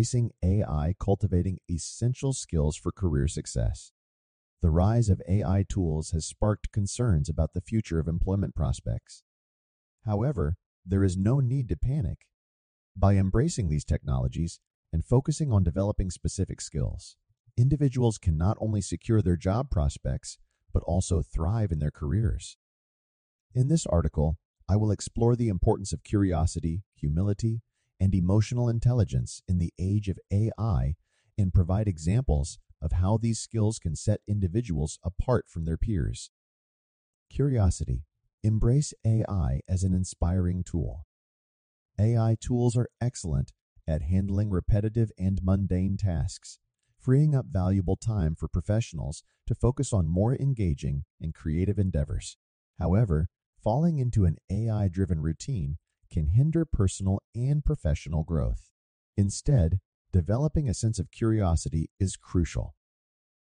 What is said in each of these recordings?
Embracing AI Cultivating Essential Skills for Career Success. The rise of AI tools has sparked concerns about the future of employment prospects. However, there is no need to panic. By embracing these technologies and focusing on developing specific skills, individuals can not only secure their job prospects, but also thrive in their careers. In this article, I will explore the importance of curiosity, humility, and emotional intelligence in the age of AI and provide examples of how these skills can set individuals apart from their peers. Curiosity. Embrace AI as an inspiring tool. AI tools are excellent at handling repetitive and mundane tasks, freeing up valuable time for professionals to focus on more engaging and creative endeavors. However, falling into an AI driven routine can hinder personal and professional growth. Instead, developing a sense of curiosity is crucial.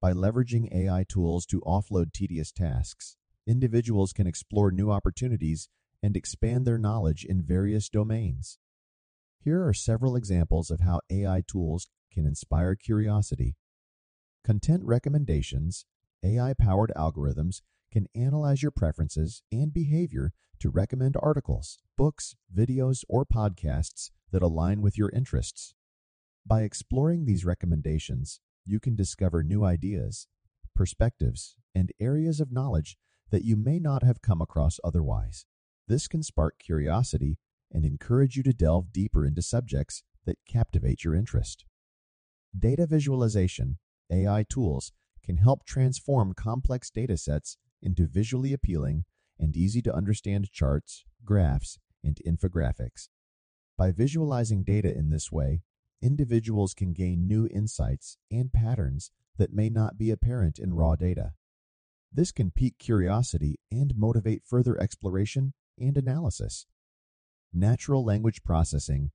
By leveraging AI tools to offload tedious tasks, individuals can explore new opportunities and expand their knowledge in various domains. Here are several examples of how AI tools can inspire curiosity. Content recommendations, AI powered algorithms can analyze your preferences and behavior to recommend articles, books, videos, or podcasts that align with your interests. By exploring these recommendations, you can discover new ideas, perspectives, and areas of knowledge that you may not have come across otherwise. This can spark curiosity and encourage you to delve deeper into subjects that captivate your interest. Data visualization, AI tools, can help transform complex data sets into visually appealing and easy to understand charts, graphs, and infographics. By visualizing data in this way, individuals can gain new insights and patterns that may not be apparent in raw data. This can pique curiosity and motivate further exploration and analysis. Natural language processing,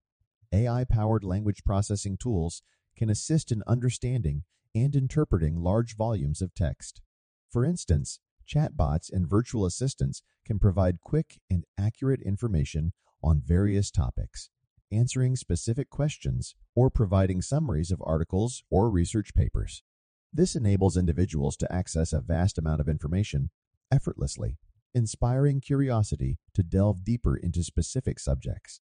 AI powered language processing tools can assist in understanding and interpreting large volumes of text. For instance, Chatbots and virtual assistants can provide quick and accurate information on various topics, answering specific questions, or providing summaries of articles or research papers. This enables individuals to access a vast amount of information effortlessly, inspiring curiosity to delve deeper into specific subjects.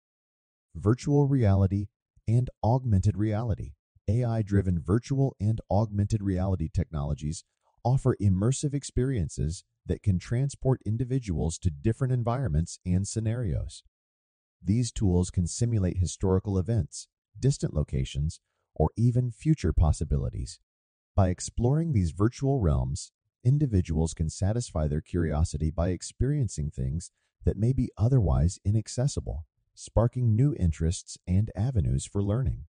Virtual reality and augmented reality. AI driven virtual and augmented reality technologies offer immersive experiences that can transport individuals to different environments and scenarios. These tools can simulate historical events, distant locations, or even future possibilities. By exploring these virtual realms, individuals can satisfy their curiosity by experiencing things that may be otherwise inaccessible, sparking new interests and avenues for learning.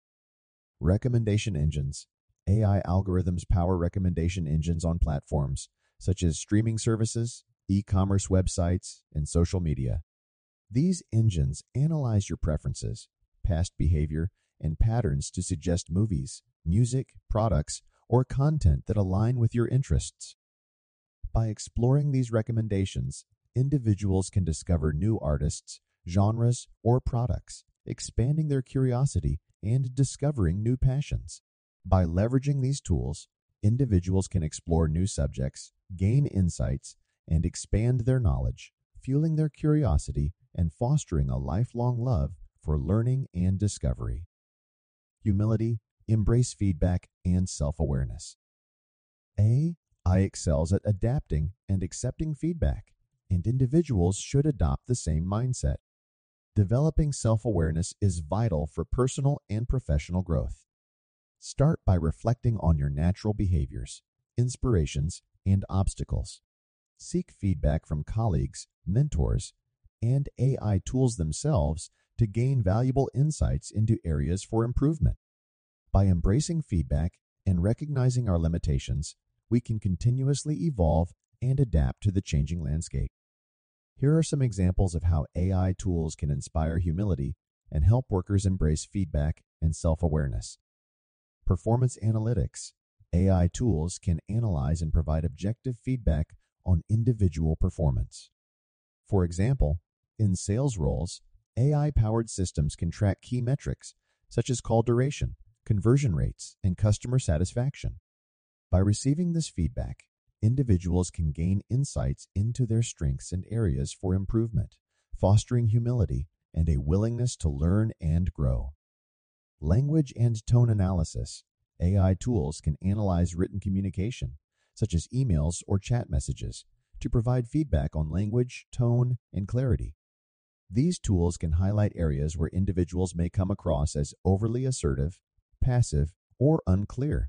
Recommendation engines AI algorithms power recommendation engines on platforms such as streaming services, e commerce websites, and social media. These engines analyze your preferences, past behavior, and patterns to suggest movies, music, products, or content that align with your interests. By exploring these recommendations, individuals can discover new artists, genres, or products, expanding their curiosity and discovering new passions. By leveraging these tools, individuals can explore new subjects, gain insights, and expand their knowledge, fueling their curiosity and fostering a lifelong love for learning and discovery. Humility, embrace feedback, and self awareness. AI excels at adapting and accepting feedback, and individuals should adopt the same mindset. Developing self awareness is vital for personal and professional growth. Start by reflecting on your natural behaviors, inspirations, and obstacles. Seek feedback from colleagues, mentors, and AI tools themselves to gain valuable insights into areas for improvement. By embracing feedback and recognizing our limitations, we can continuously evolve and adapt to the changing landscape. Here are some examples of how AI tools can inspire humility and help workers embrace feedback and self awareness. Performance analytics AI tools can analyze and provide objective feedback on individual performance. For example, in sales roles, AI powered systems can track key metrics such as call duration, conversion rates, and customer satisfaction. By receiving this feedback, individuals can gain insights into their strengths and areas for improvement, fostering humility and a willingness to learn and grow. Language and tone analysis AI tools can analyze written communication, such as emails or chat messages, to provide feedback on language, tone, and clarity. These tools can highlight areas where individuals may come across as overly assertive, passive, or unclear.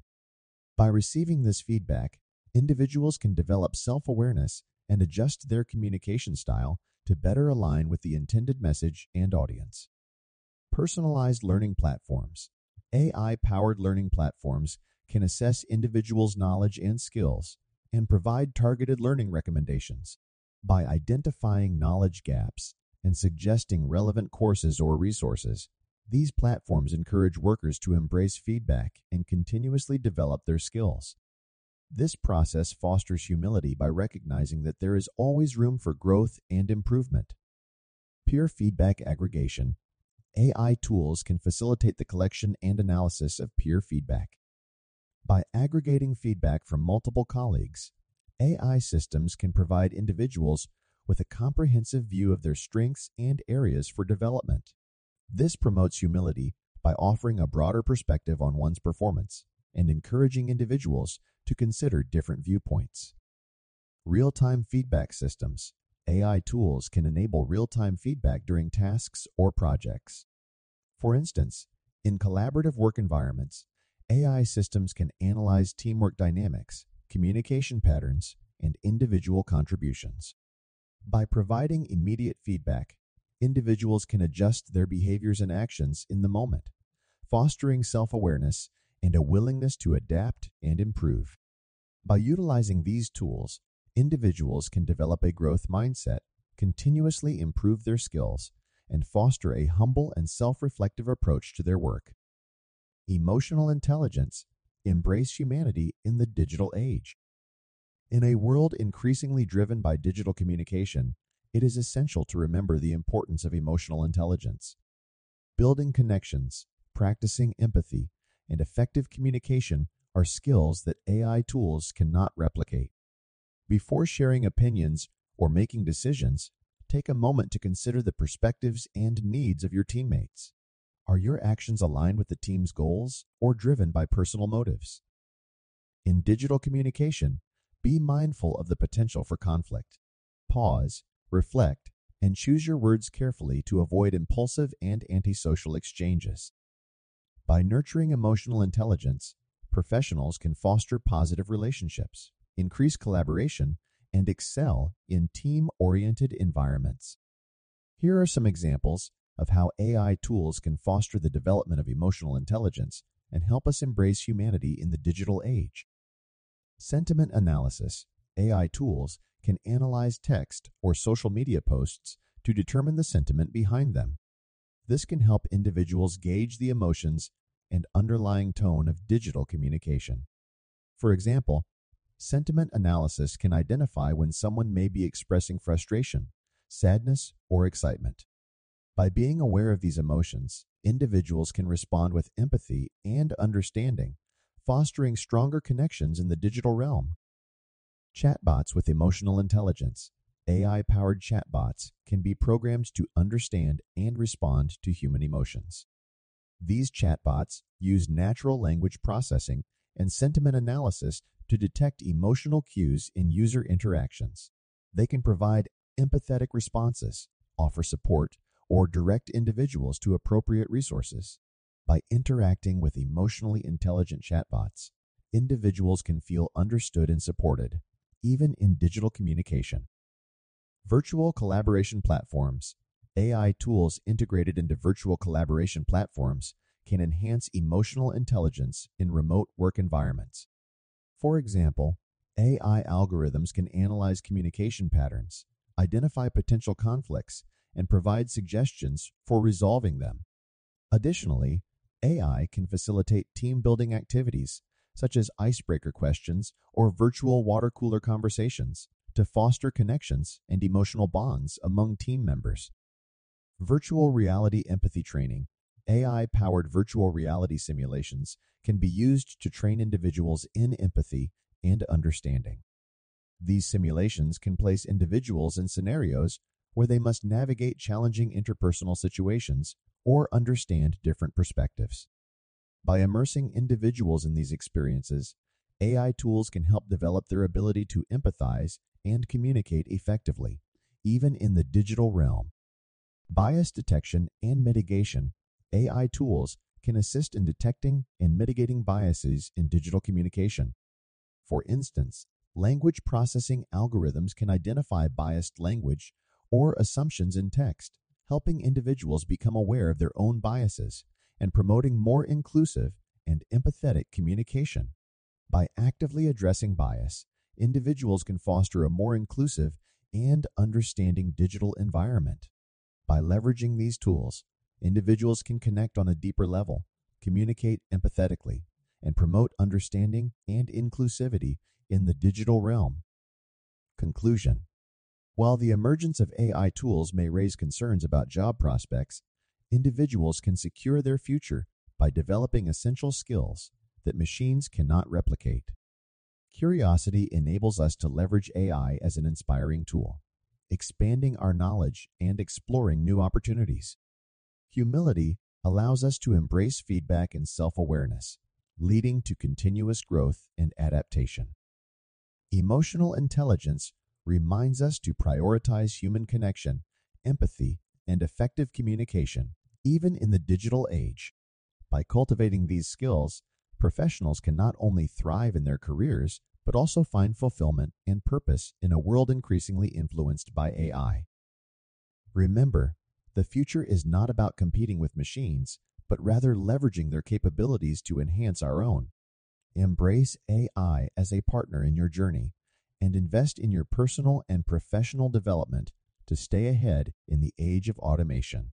By receiving this feedback, individuals can develop self awareness and adjust their communication style to better align with the intended message and audience. Personalized learning platforms AI powered learning platforms can assess individuals' knowledge and skills and provide targeted learning recommendations. By identifying knowledge gaps and suggesting relevant courses or resources, these platforms encourage workers to embrace feedback and continuously develop their skills. This process fosters humility by recognizing that there is always room for growth and improvement. Peer feedback aggregation AI tools can facilitate the collection and analysis of peer feedback. By aggregating feedback from multiple colleagues, AI systems can provide individuals with a comprehensive view of their strengths and areas for development. This promotes humility by offering a broader perspective on one's performance and encouraging individuals to consider different viewpoints. Real time feedback systems AI tools can enable real time feedback during tasks or projects. For instance, in collaborative work environments, AI systems can analyze teamwork dynamics, communication patterns, and individual contributions. By providing immediate feedback, individuals can adjust their behaviors and actions in the moment, fostering self awareness and a willingness to adapt and improve. By utilizing these tools, individuals can develop a growth mindset, continuously improve their skills, and foster a humble and self reflective approach to their work. Emotional intelligence embrace humanity in the digital age. In a world increasingly driven by digital communication, it is essential to remember the importance of emotional intelligence. Building connections, practicing empathy, and effective communication are skills that AI tools cannot replicate. Before sharing opinions or making decisions, take a moment to consider the perspectives and needs of your teammates. Are your actions aligned with the team's goals or driven by personal motives? In digital communication, be mindful of the potential for conflict. Pause, reflect, and choose your words carefully to avoid impulsive and antisocial exchanges. By nurturing emotional intelligence, professionals can foster positive relationships increase collaboration, and excel in team oriented environments. Here are some examples of how AI tools can foster the development of emotional intelligence and help us embrace humanity in the digital age. Sentiment analysis, AI tools, can analyze text or social media posts to determine the sentiment behind them. This can help individuals gauge the emotions and underlying tone of digital communication. For example, sentiment analysis can identify when someone may be expressing frustration, sadness, or excitement. By being aware of these emotions, individuals can respond with empathy and understanding, fostering stronger connections in the digital realm. Chatbots with emotional intelligence, AI powered chatbots, can be programmed to understand and respond to human emotions. These chatbots use natural language processing and sentiment analysis to detect emotional cues in user interactions. They can provide empathetic responses, offer support, or direct individuals to appropriate resources. By interacting with emotionally intelligent chatbots, individuals can feel understood and supported, even in digital communication. Virtual collaboration platforms, AI tools integrated into virtual collaboration platforms, can enhance emotional intelligence in remote work environments. For example, AI algorithms can analyze communication patterns, identify potential conflicts, and provide suggestions for resolving them. Additionally, AI can facilitate team building activities such as icebreaker questions or virtual water cooler conversations to foster connections and emotional bonds among team members. Virtual reality empathy training, AI powered virtual reality simulations can be used to train individuals in empathy and understanding. These simulations can place individuals in scenarios where they must navigate challenging interpersonal situations or understand different perspectives. By immersing individuals in these experiences, AI tools can help develop their ability to empathize and communicate effectively, even in the digital realm. Bias detection and mitigation, AI tools can assist in detecting and mitigating biases in digital communication. For instance, language processing algorithms can identify biased language or assumptions in text, helping individuals become aware of their own biases and promoting more inclusive and empathetic communication. By actively addressing bias, individuals can foster a more inclusive and understanding digital environment. By leveraging these tools, individuals can connect on a deeper level, communicate empathetically, and promote understanding and inclusivity in the digital realm. Conclusion While the emergence of AI tools may raise concerns about job prospects, individuals can secure their future by developing essential skills that machines cannot replicate. Curiosity enables us to leverage AI as an inspiring tool, expanding our knowledge and exploring new opportunities. Humility allows us to embrace feedback and self awareness, leading to continuous growth and adaptation. Emotional intelligence reminds us to prioritize human connection, empathy, and effective communication, even in the digital age. By cultivating these skills, professionals can not only thrive in their careers, but also find fulfillment and purpose in a world increasingly influenced by AI. Remember, the future is not about competing with machines, but rather leveraging their capabilities to enhance our own. Embrace AI as a partner in your journey and invest in your personal and professional development to stay ahead in the age of automation.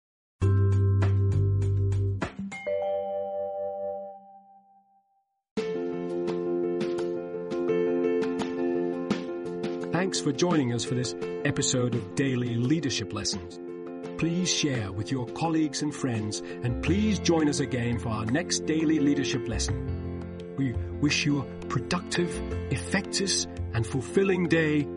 Thanks for joining us for this episode of Daily Leadership Lessons. Please share with your colleagues and friends, and please join us again for our next daily leadership lesson. We wish you a productive, effective, and fulfilling day